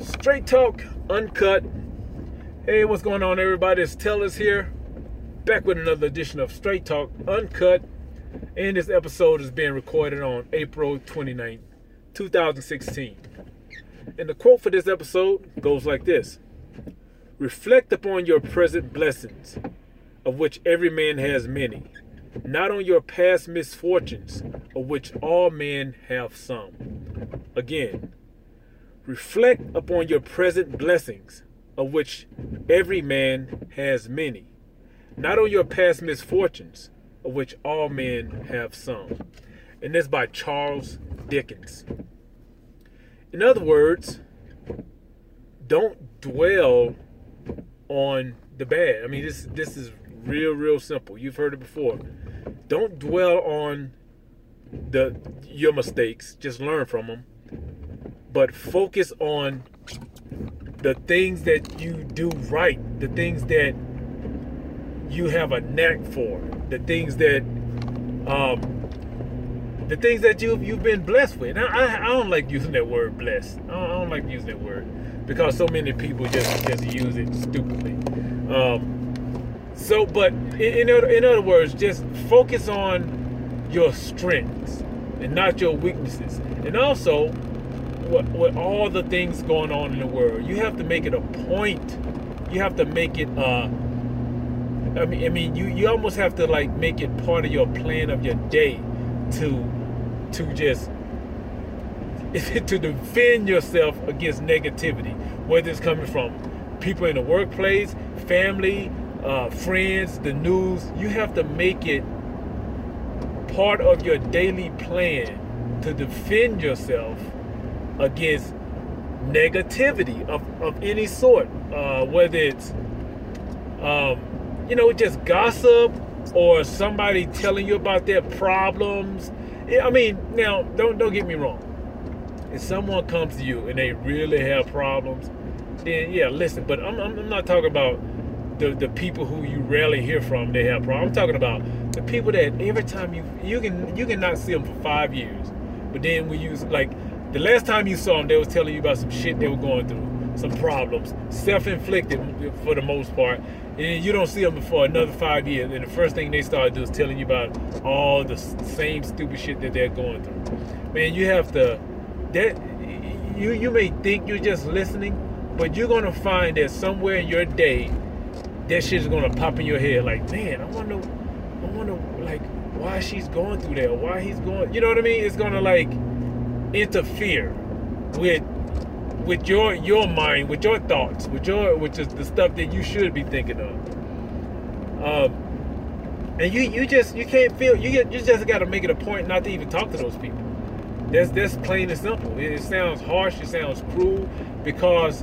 Straight Talk Uncut. Hey, what's going on, everybody? It's Tellers here, back with another edition of Straight Talk Uncut. And this episode is being recorded on April 29th, 2016. And the quote for this episode goes like this Reflect upon your present blessings, of which every man has many, not on your past misfortunes, of which all men have some. Again, reflect upon your present blessings, of which every man has many, not on your past misfortunes, of which all men have some. And this by Charles Dickens. In other words, don't dwell on the bad. I mean, this this is real, real simple. You've heard it before. Don't dwell on the your mistakes. Just learn from them. But focus on the things that you do right, the things that you have a knack for, the things that um, the things that you've you've been blessed with. Now, I, I don't like using that word blessed. I don't, I don't, like using that word because so many people just just use it stupidly. Um, so, but in, in, in other words, just focus on your strengths and not your weaknesses. And also, with, with all the things going on in the world, you have to make it a point. You have to make it. Uh, I mean, I mean, you you almost have to like make it part of your plan of your day to to just to defend yourself against negativity, whether it's coming from people in the workplace, family, uh, friends, the news. You have to make it part of your daily plan to defend yourself against negativity of, of any sort, uh, whether it's um, you know just gossip or somebody telling you about their problems I mean, now don't don't get me wrong. If someone comes to you and they really have problems, then yeah, listen. But I'm I'm not talking about the the people who you rarely hear from. They have problems. I'm talking about the people that every time you you can you can not see them for five years, but then we use like the last time you saw them, they was telling you about some shit they were going through, some problems, self-inflicted for the most part, and you don't see them for another five years, and the first thing they start doing is telling you about all the same stupid shit that they're going through. Man, you have to that you you may think you're just listening, but you're gonna find that somewhere in your day that shit's gonna pop in your head like, man, I wonder I wonder like why she's going through that, why he's going you know what I mean? It's gonna like interfere with with your your mind, with your thoughts, with your which is the stuff that you should be thinking of. Um, and you you just you can't feel you get, you just got to make it a point not to even talk to those people. That's that's plain and simple. It, it sounds harsh. It sounds cruel because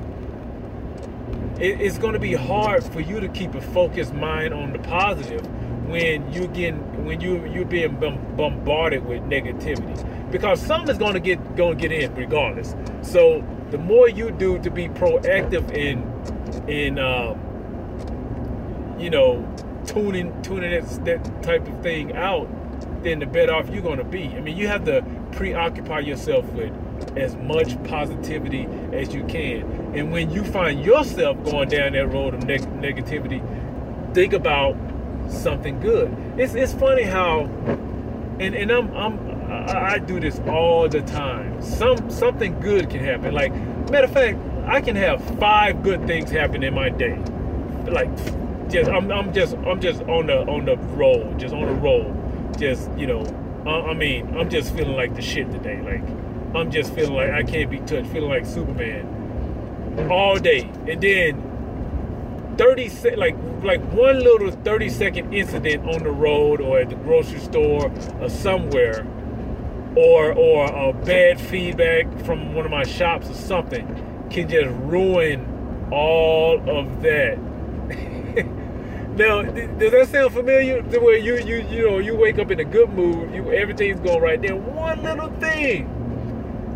it, it's going to be hard for you to keep a focused mind on the positive when you getting when you you're being bombarded with negativity because something is going to get going to get in regardless. So the more you do to be proactive in in um, you know tuning tuning that, that type of thing out, then the better off you're going to be. I mean, you have to preoccupy yourself with as much positivity as you can. And when you find yourself going down that road of neg- negativity, think about something good. It's it's funny how, and and I'm I'm I, I, do this all the time. Some something good can happen. Like matter of fact, I can have five good things happen in my day. Like just I'm, I'm just I'm just on the on the roll, just on the roll. Just you know, I, I mean, I'm just feeling like the shit today. Like I'm just feeling like I can't be touched, feeling like Superman all day, and then 30 se- like like one little 30 second incident on the road or at the grocery store or somewhere or or a bad feedback from one of my shops or something can just ruin all of that. now, does that sound familiar? The way you you you know you wake up in a good mood, you everything's going right. Then one little thing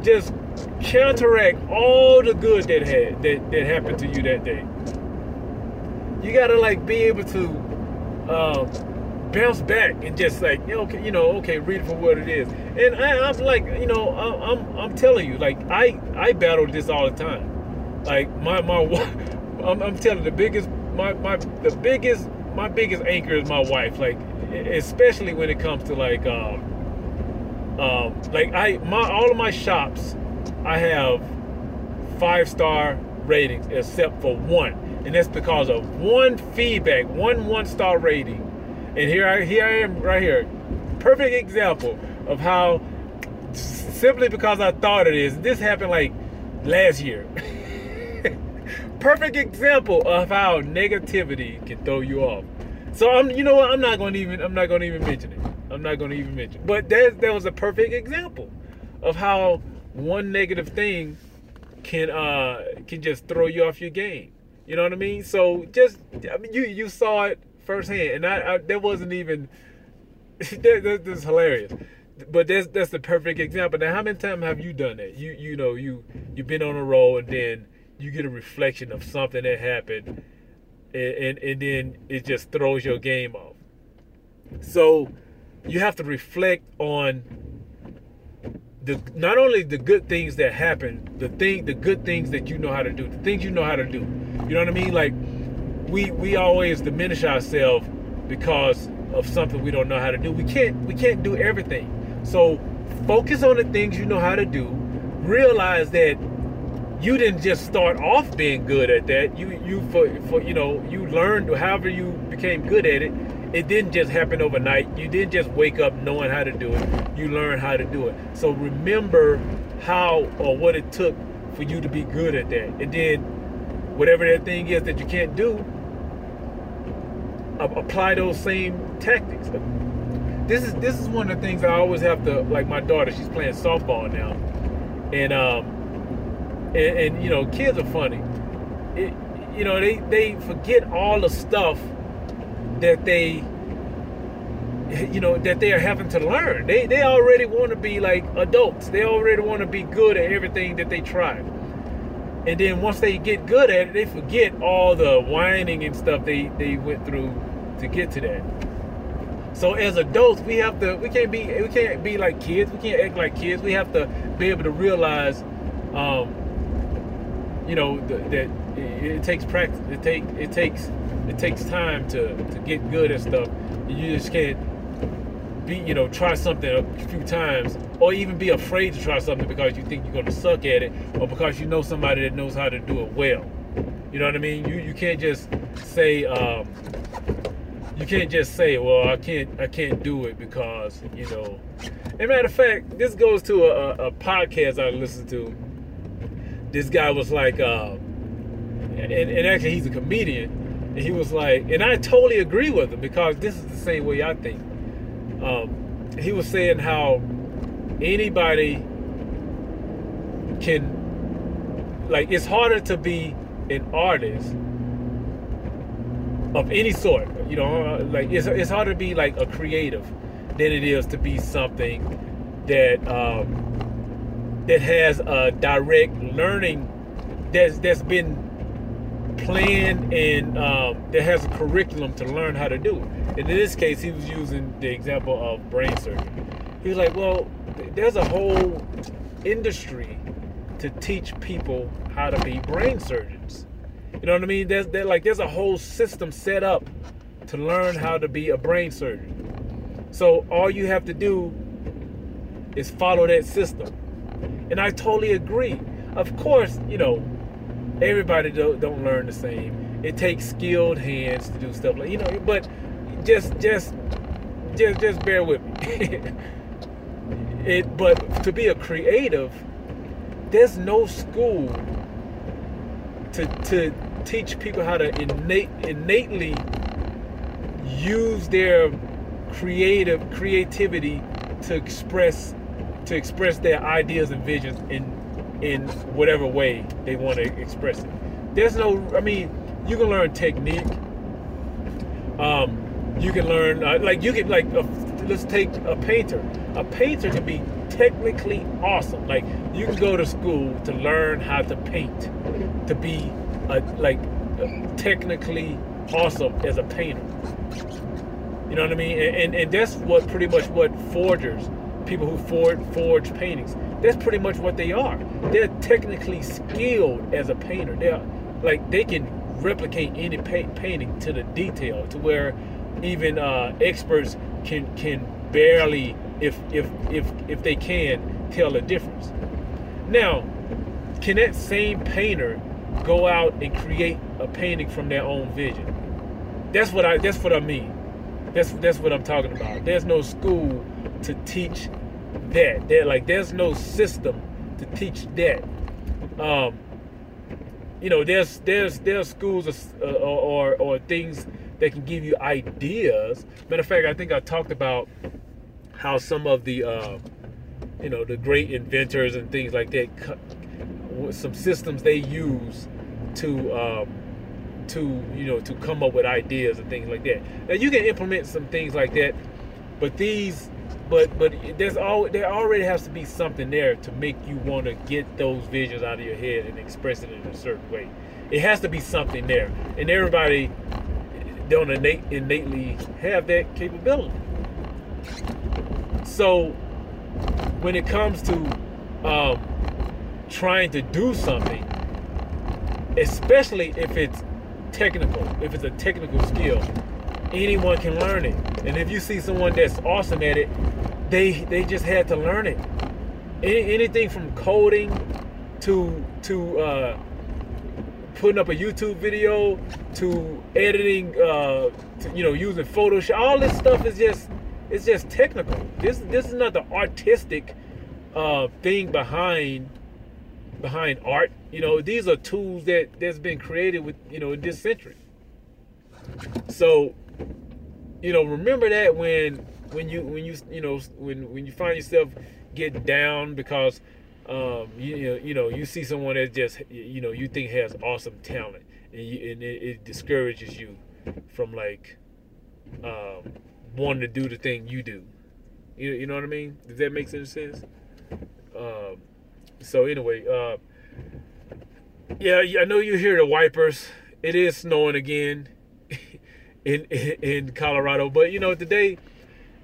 just counteract all the good that had that, that happened to you that day. You gotta like be able to um, bounce back and just like you know, okay, you know, okay, read it for what it is. And I, am like, you know, I, I'm I'm telling you, like I I battle this all the time. Like my my, I'm, I'm telling the biggest my my the biggest my biggest anchor is my wife. Like especially when it comes to like um um like I my all of my shops I have five star ratings except for one, and that's because of one feedback, one one star rating. And here I here I am right here, perfect example of how simply because I thought it is. This happened like last year. perfect example of how negativity can throw you off. So I'm, you know what? I'm not to even. I'm not to even mention it. I'm not to even mention. It. But that that was a perfect example of how one negative thing can uh can just throw you off your game. You know what I mean? So just I mean you you saw it firsthand, and I, I that wasn't even that, that, that's hilarious. But that's that's the perfect example. Now, how many times have you done that? You you know you you've been on a roll, and then you get a reflection of something that happened, and, and, and then it just throws your game off. So you have to reflect on the not only the good things that happen, the thing, the good things that you know how to do, the things you know how to do. You know what I mean? Like we we always diminish ourselves because of something we don't know how to do. We can't we can't do everything. So focus on the things you know how to do. Realize that you didn't just start off being good at that. You you for for you know you learned however you became good at it it didn't just happen overnight. You didn't just wake up knowing how to do it. You learned how to do it. So remember how or what it took for you to be good at that. And then whatever that thing is that you can't do, apply those same tactics. This is this is one of the things I always have to like my daughter, she's playing softball now. And um and, and you know, kids are funny. It, you know, they they forget all the stuff that they you know that they are having to learn they they already want to be like adults they already want to be good at everything that they try and then once they get good at it they forget all the whining and stuff they they went through to get to that so as adults we have to we can't be we can't be like kids we can't act like kids we have to be able to realize um you know that it, it takes practice it take it takes it takes time to, to get good at stuff. You just can't be, you know, try something a few times or even be afraid to try something because you think you're going to suck at it or because you know somebody that knows how to do it well. You know what I mean? You you can't just say um, you can't just say, well, I can't I can't do it because you know. As a matter of fact, this goes to a, a podcast I listened to. This guy was like, uh, and, and actually he's a comedian, and he was like, and I totally agree with him because this is the same way I think. Um, he was saying how anybody can, like, it's harder to be an artist of any sort. You know, like it's it's harder to be like a creative than it is to be something that um, that has a direct learning that's that's been planned and um, that has a curriculum to learn how to do. And in this case, he was using the example of brain surgery. He was like, well, there's a whole industry to teach people how to be brain surgeons. You know what I mean? There's there, like there's a whole system set up to learn how to be a brain surgeon. So all you have to do is follow that system. And I totally agree. Of course, you know, everybody don't, don't learn the same. It takes skilled hands to do stuff like you know. But just just just just bear with me. it but to be a creative, there's no school to to teach people how to innate innately use their creative creativity to express to express their ideas and visions in in whatever way they want to express it. There's no, I mean, you can learn technique. Um, you can learn, uh, like, you can, like, uh, let's take a painter. A painter can be technically awesome. Like, you can go to school to learn how to paint, to be, like, technically awesome as a painter. You know what I mean? And, and, and that's what pretty much what forgers, people who forge, forge paintings, that's pretty much what they are. They're technically skilled as a painter. They're like they can replicate any pa- painting to the detail, to where even uh, experts can can barely, if if if if they can, tell the difference. Now, can that same painter go out and create a painting from their own vision? That's what I that's what I mean. That's that's what I'm talking about. There's no school to teach that. There like there's no system to teach that. Um, you know, there's there's there's schools or, uh, or or things that can give you ideas. Matter of fact, I think I talked about how some of the uh, you know the great inventors and things like that, some systems they use to um, to you know to come up with ideas and things like that. Now you can implement some things like that, but these but but there's all there already has to be something there to make you want to get those visions out of your head and express it in a certain way. It has to be something there, and everybody don't innate, innately have that capability. So when it comes to um, trying to do something, especially if it's technical, if it's a technical skill, anyone can learn it. And if you see someone that's awesome at it, they they just had to learn it. Any, anything from coding to to uh, putting up a YouTube video to editing, uh, to, you know, using Photoshop. All this stuff is just it's just technical. This this is not the artistic uh, thing behind behind art. You know, these are tools that that's been created with you know in this century. So, you know, remember that when when you when you you know when when you find yourself getting down because um, you, you know you know you see someone that just you know you think has awesome talent and, you, and it, it, discourages you from like um, wanting to do the thing you do. You, you know what I mean? Does that make any sense? Um, so anyway, uh, yeah, I know you hear the wipers. It is snowing again in, in in Colorado, but you know today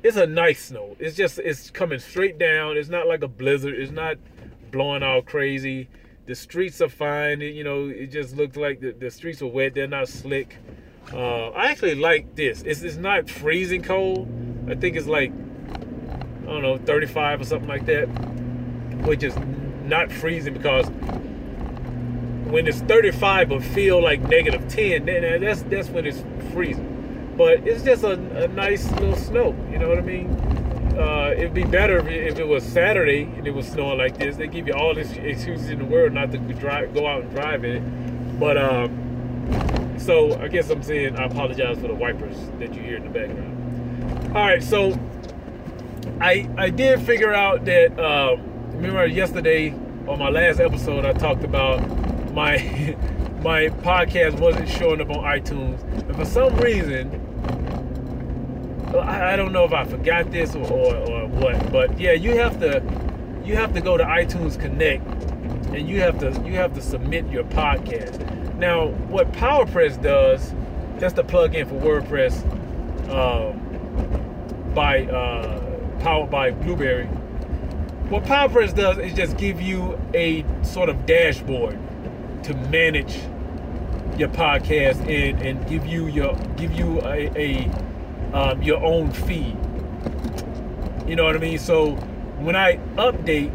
it's a nice snow. It's just it's coming straight down. It's not like a blizzard. It's not blowing all crazy. The streets are fine. It, you know, it just looks like the, the streets are wet. They're not slick. Uh, I actually like this. It's, it's not freezing cold. I think it's like I don't know 35 or something like that, which is not freezing because when it's 35 but feel like negative 10, then that's that's when it's freezing. But it's just a, a nice little snow. You know what I mean? Uh, it'd be better if it was Saturday and it was snowing like this. They give you all these excuses in the world not to drive, go out and drive in it. But um, so I guess I'm saying I apologize for the wipers that you hear in the background. All right, so I I did figure out that um, remember yesterday on my last episode I talked about my my podcast wasn't showing up on iTunes, and for some reason I, don't know if I forgot this or, or, or what, but yeah, you have to you have to go to iTunes Connect and you have to you have to submit your podcast. Now, what PowerPress does, that's the plug-in for WordPress, um, by uh, powered by Blubrry. What PowerPress does is just give you a sort of dashboard to manage your podcast and, and give you your give you a, a um, your own feed. You know what I mean? So when I update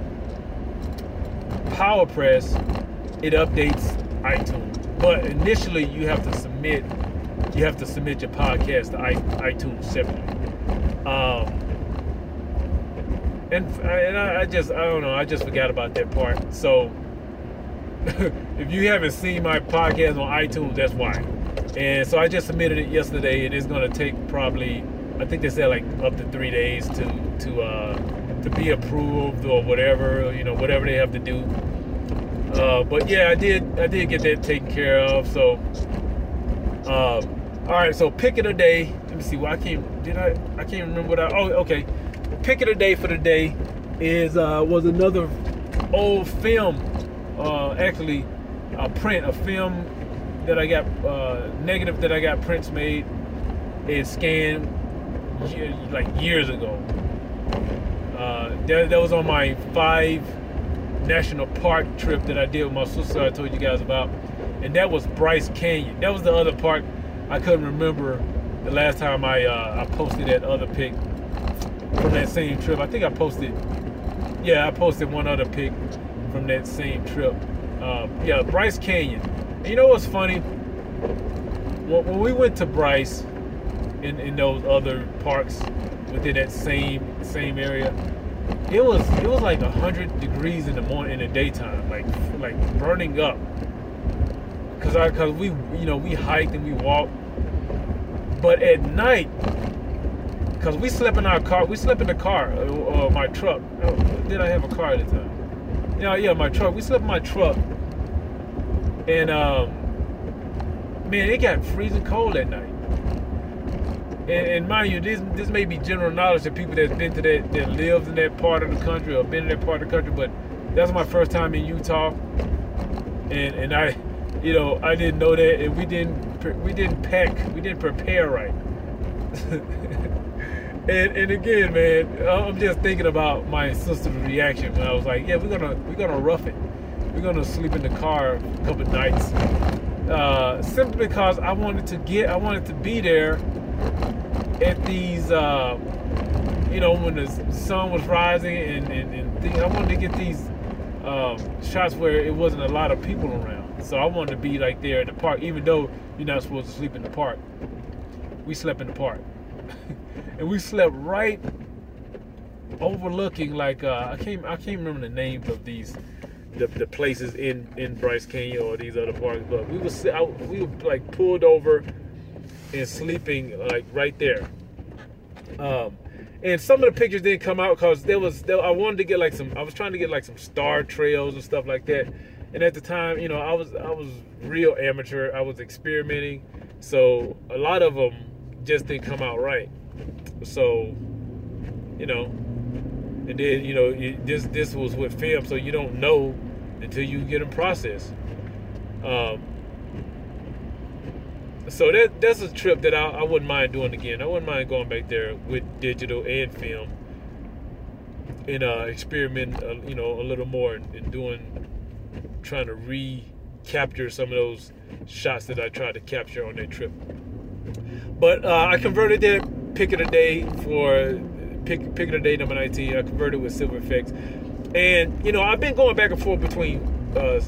PowerPress, it updates iTunes. But initially, you have to submit you have to submit your podcast to iTunes separately. Um, and and I, I just I don't know I just forgot about that part. So if you haven't seen my podcast on iTunes, that's why. And so I just submitted it yesterday, and it's gonna take probably, I think they said like up to three days to to uh, to be approved or whatever, you know, whatever they have to do. Uh, but yeah, I did I did get that taken care of. So, uh, all right. So pick of the day. Let me see. What I can't did I I can't remember what I. Oh, okay. Pick of the day for the day is uh, was another old film. Uh, actually, a print, a film that I got uh, negative that I got prints made and scanned like years ago. Uh, that, that was on my five national park trip that I did with my sister. I told you guys about, and that was Bryce Canyon. That was the other park I couldn't remember the last time I uh, I posted that other pic from that same trip. I think I posted, yeah, I posted one other pic from that same trip. Uh, yeah, Bryce Canyon. You know what's funny? When we went to Bryce in, in those other parks within that same same area, it was it was like hundred degrees in the morning in the daytime, like like burning up. Cause I cause we you know we hiked and we walked, but at night, cause we slept in our car, we slept in the car, uh, uh, my truck. Oh, did I have a car at the time? Yeah, yeah, my truck. We slept in my truck, and um, man, it got freezing cold at night. And, and, mind you, this this may be general knowledge to people that's been to that that lives in that part of the country or been in that part of the country, but that's my first time in Utah, and and I, you know, I didn't know that, and we didn't we didn't pack, we didn't prepare right. and and again, man, I'm just thinking about my sister's reaction when I was like, yeah, we're gonna we're gonna rough it, we're gonna sleep in the car a couple nights uh, simply because I wanted to get, I wanted to be there at these, uh, you know, when the sun was rising and, and, and I wanted to get these um, shots where it wasn't a lot of people around. So I wanted to be like there in the park, even though you're not supposed to sleep in the park. We slept in the park. and we slept right overlooking like uh, I can't I can't remember the names of these the, the places in in Bryce Canyon or these other parks, but we was we were like pulled over and sleeping like right there. Um, and some of the pictures didn't come out because there was there, I wanted to get like some I was trying to get like some star trails and stuff like that. And at the time, you know, I was I was real amateur. I was experimenting, so a lot of them just didn't come out right. So, you know, and then you know this this was with film, so you don't know until you get them processed. Um, so that that's a trip that I, I wouldn't mind doing again. I wouldn't mind going back there with digital and film and uh, experiment, uh, you know, a little more and doing, trying to recapture some of those shots that I tried to capture on that trip. But uh, I converted that pick of the day for pick pick of the day number 19. I converted with Silver Efex, and you know I've been going back and forth between uh,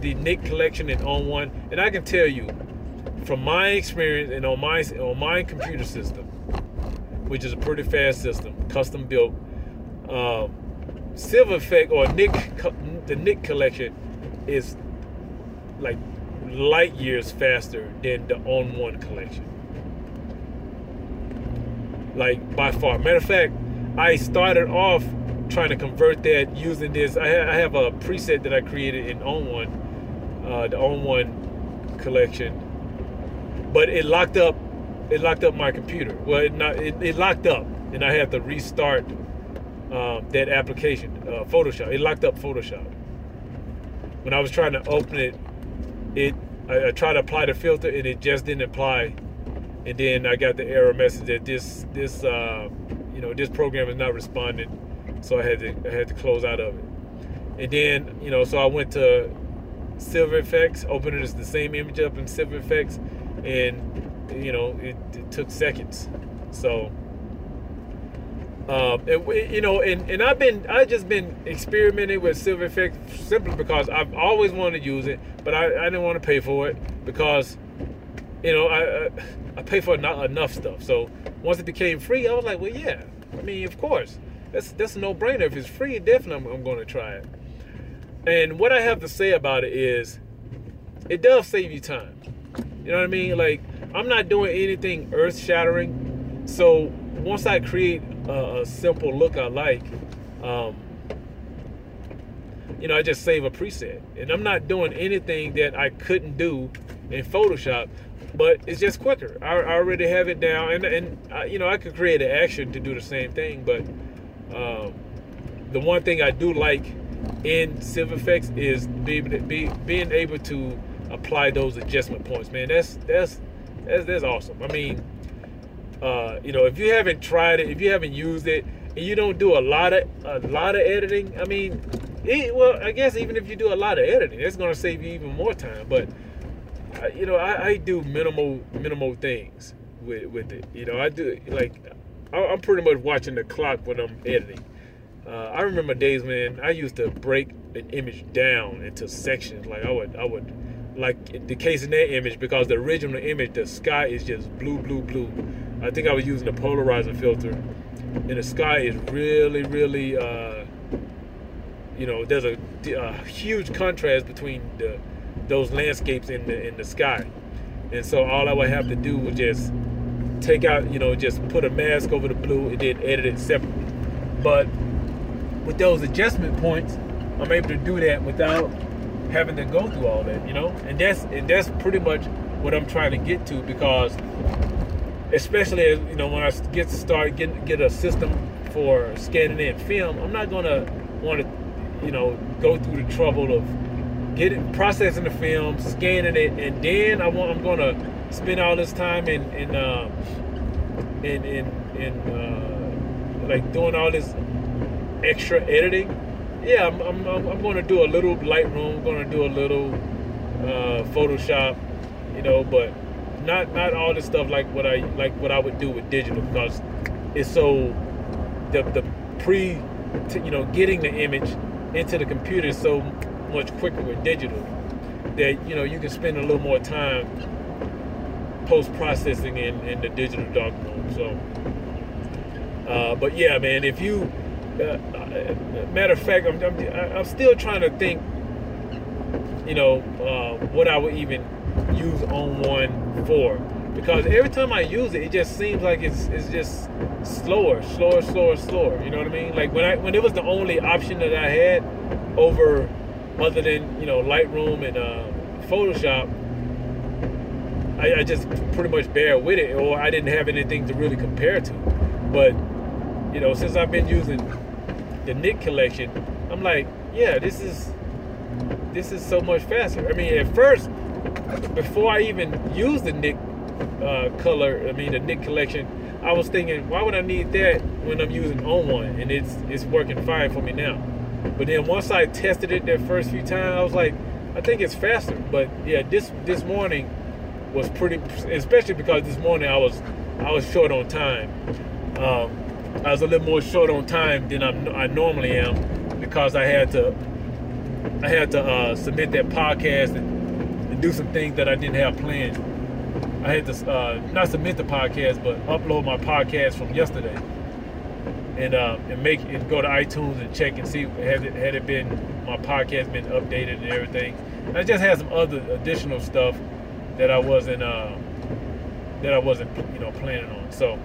the Nik collection and ON1, and I can tell you from my experience and on my on my computer system, which is a pretty fast system, custom built. Uh, Silver Efex or Nik the Nik collection is like light years faster than the ON1 collection like by far. Matter of fact, I started off trying to convert that using this. I, ha- I have a preset that I created in ON1, uh, the ON1 collection, but it locked up. It locked up my computer. Well, it not. It, it locked up, and I had to restart um, that application, uh, Photoshop. It locked up Photoshop. When I was trying to open it, it I, I tried to apply the filter, and it just didn't apply and then I got the error message that this this uh, you know this program is not responding, so I had to I had to close out of it. And then you know so I went to Silver Efex, opened it as the same image up in Silver Efex, and you know it, it took seconds. So. Um, it, you know, and, and I've been I just been experimenting with Silver Efex simply because I've always wanted to use it, but I, I didn't want to pay for it because you know, I, I, I pay for not enough stuff. So once it became free, I was like, well, yeah. I mean, of course, that's that's a no brainer. If it's free, definitely I'm, I'm going to try it. And what I have to say about it is, it does save you time. You know what I mean? Like I'm not doing anything earth shattering. So once I create a, a simple look I like, um, you know, I just save a preset, and I'm not doing anything that I couldn't do in Photoshop but it's just quicker. I, I already have it down, and and uh, you know I could create an action to do the same thing. But um, the one thing I do like in Silver Efex is be be being able to apply those adjustment points. Man, that's that's that's, that's awesome. I mean, uh, you know, if you haven't tried it, if you haven't used it, and you don't do a lot of a lot of editing, I mean, it, well, I guess even if you do a lot of editing, it's gonna save you even more time. But you know, I, I do minimal minimal things with with it. You know, I do like I'm pretty much watching the clock when I'm editing. Uh, I remember days when I used to break an image down into sections. Like I would, I would, like the case in that image because the original image, the sky is just blue, blue, blue. I think I was using a polarizer filter, and the sky is really, really, uh, you know, there's a, a, huge contrast between the those landscapes in the in the sky, and so all I would have to do was just take out, you know, just put a mask over the blue and then edit it separately. But with those adjustment points, I'm able to do that without having to go through all that, you know? And that's and that's pretty much what I'm trying to get to because especially as, you know when I get to start get get a system for scanning in film, I'm not gonna want to you know go through the trouble of getting processing the film, scanning it, and then I want I'm gonna spend all this time in in uh, in in, in uh, like doing all this extra editing. Yeah, I'm, I'm, I'm to do a little Lightroom. To do a little uh, Photoshop, you know, but not not all this stuff like what I like what I would do with digital because it's so the the pre you know getting the image into the computer so much quicker with digital that you know you can spend a little more time post processing in, in the digital dark room. So, uh, but yeah, man, if you, uh, uh, matter of fact, I'm, I'm, I'm, still trying to think, you know, uh, what I would even use ON1 for. Because every time I use it, it just seems like it's it's just slower, slower, slower, slower. You know what I mean? Like when I when it was the only option that I had over other than you know Lightroom and uh, Photoshop, I, I, just pretty much bear with it, or I didn't have anything to really compare to. But you know, since I've been using the Nik collection, I'm like, yeah, this is this is so much faster. I mean, at first, before I even used the Nik uh, color, I mean the Nik collection, I was thinking, why would I need that when I'm using ON1 and it's it's working fine for me now. But then once I tested it that first few times, I was like, I think it's faster. But yeah, this this morning was pretty, especially because this morning I was I was short on time. Um, I was a little more short on time than I'm, i normally am because I had to I had to uh, submit that podcast and, and, do some things that I didn't have planned. I had to uh, not submit the podcast, but upload my podcast from yesterday, and uh, and make and go to iTunes and check and see had it had it been my podcast been updated and everything. I just had some other additional stuff that I wasn't uh, that I wasn't you know planning on. So,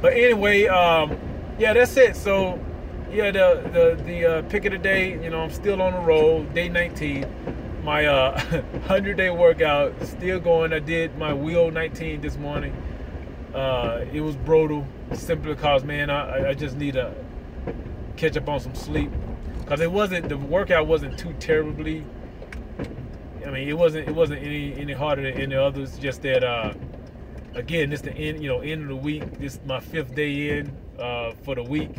but anyway, um, yeah, that's it. So, yeah, the the the uh, pick of the day. You know, I'm still on the road. Day 19. My uh, 100 day workout still going. I did my wheel 19 this morning. Uh, it was brutal, simply because man, I, I just need to catch up on some sleep because it wasn't the workout wasn't too terribly I mean, it wasn't it wasn't any any harder than any others. Just that uh, again, this the end you know end of the week. This my fifth day in uh, for the week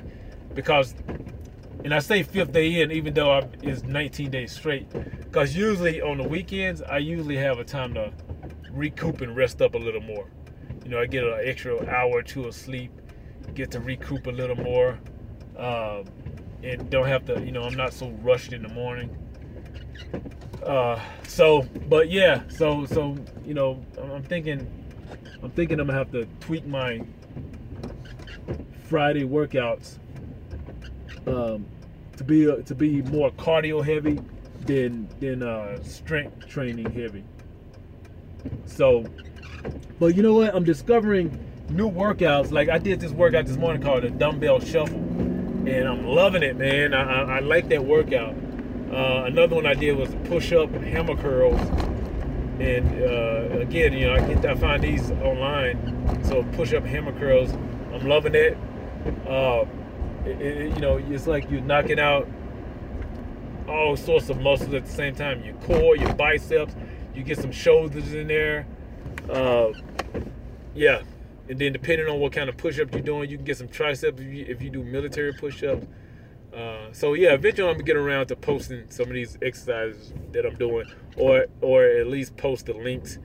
because, and I say fifth day in even though I, it's 19 days straight. Because usually on the weekends I usually have a time to recoup and rest up a little more. You know, I get an extra hour or two of sleep, get to recoup a little more, um, and don't have to. You know, I'm not so rushed in the morning. Uh, so, but yeah, so so you know, I'm thinking, I'm thinking I'm gonna have to tweak my Friday workouts um, to be uh, to be more cardio heavy than than uh, strength training heavy. So, but you know what? I'm discovering new workouts. Like I did this workout this morning called a dumbbell shuffle, and I'm loving it, man. I, I, I like that workout. Uh, another one I did was push-up hammer curls, and uh, again, you know, I get I find these online. So push-up hammer curls, I'm loving it. Uh, it, it. You know, it's like you're knocking out all sorts of muscles at the same time. Your core, your biceps, you get some shoulders in there. Uh, yeah, and then depending on what kind of push-up you're doing, you can get some triceps if you, if you do military push-ups. Uh, so yeah, eventually I'm gonna get around to posting some of these exercises that I'm doing, or or at least post the links,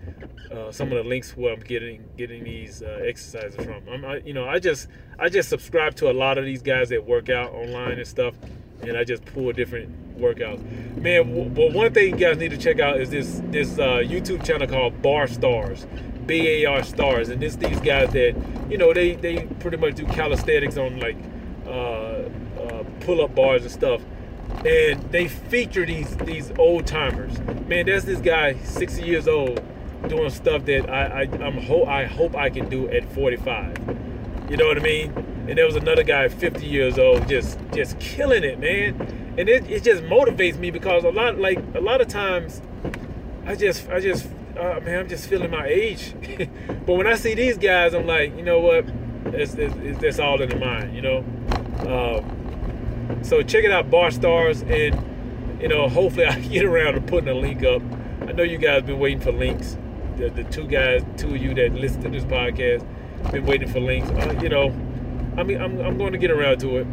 uh, some of the links where I'm getting getting these uh, exercises from. I'm, I, you know, I just I just subscribe to a lot of these guys that work out online and stuff, and I just pull different workouts. Man, but one thing you guys need to check out is this this uh, YouTube channel called Bar Stars. BAR stars, and this these guys that you know they they pretty much do calisthenics on like uh, uh, pull up bars and stuff, and they feature these these old timers. Man, there's this guy, 60 years old, doing stuff that I, I I'm ho- I hope I can do at 45. You know what I mean? And there was another guy, 50 years old, just just killing it, man. And it, it just motivates me because a lot like a lot of times I just I just uh, man, I'm just feeling my age. but when I see these guys, I'm like, you know what? It's, it's, it's all in the mind, you know. Um, so check it out, Bar Stars, and you know, hopefully I get around to putting a link up. I know you guys been waiting for links. The, the two guys, two of you that listen to this podcast, been waiting for links. Uh, you know, I mean, I'm, I'm going to get around to it.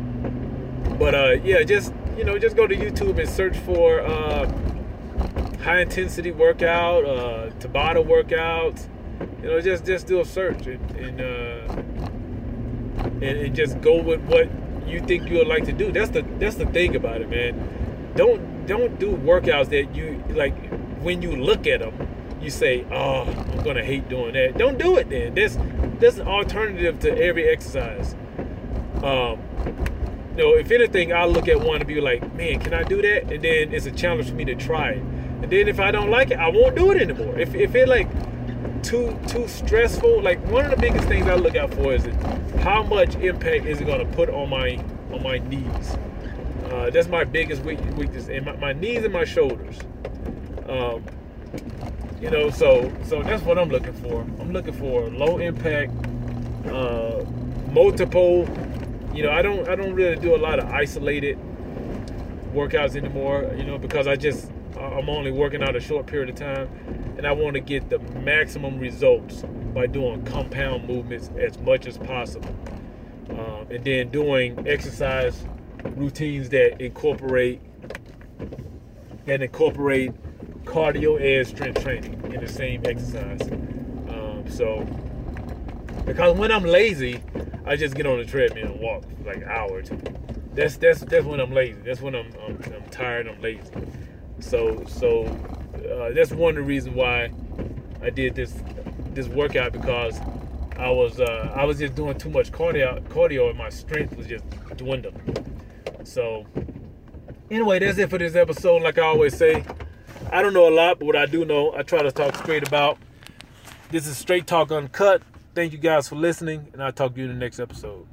But uh, yeah, just you know, just go to YouTube and search for. Uh, high intensity workout, uh, Tabata workouts. You know, just just do a search and and, uh, and, and just go with what you think you would like to do. That's the that's the thing about it, man. Don't don't do workouts that you like when you look at them, you say, "Oh, I'm gonna hate doing that." Don't do it then. There's there's an alternative to every exercise. Um, you know, if anything, I'll look at one and be like, "Man, can I do that?" And then it's a challenge for me to try it. And then if I don't like it, I won't do it anymore. If if it like too too stressful, like one of the biggest things I look out for is how much impact is it going to put on my on my knees. Uh, that's my biggest weakness, and my, my knees and my shoulders. Um, you know, so so that's what I'm looking for. I'm looking for low impact, uh, multiple. You know, I don't I don't really do a lot of isolated workouts anymore. You know, because I just I'm only working out a short period of time, and I want to get the maximum results by doing compound movements as much as possible, um, and then doing exercise routines that incorporate that incorporate cardio and strength training in the same exercise. Um, so, because when I'm lazy, I just get on the treadmill and walk for like hours. That's that's that's when I'm lazy. That's when I'm I'm, I'm tired. I'm lazy. So so uh, that's one of the reasons why I did this this workout because I was uh, I was just doing too much cardio cardio and my strength was just dwindling. So anyway, that's it for this episode. Like I always say, I don't know a lot, but what I do know, I try to talk straight about. This is Straight Talk Uncut. Thank you guys for listening, and I'll talk to you in the next episode.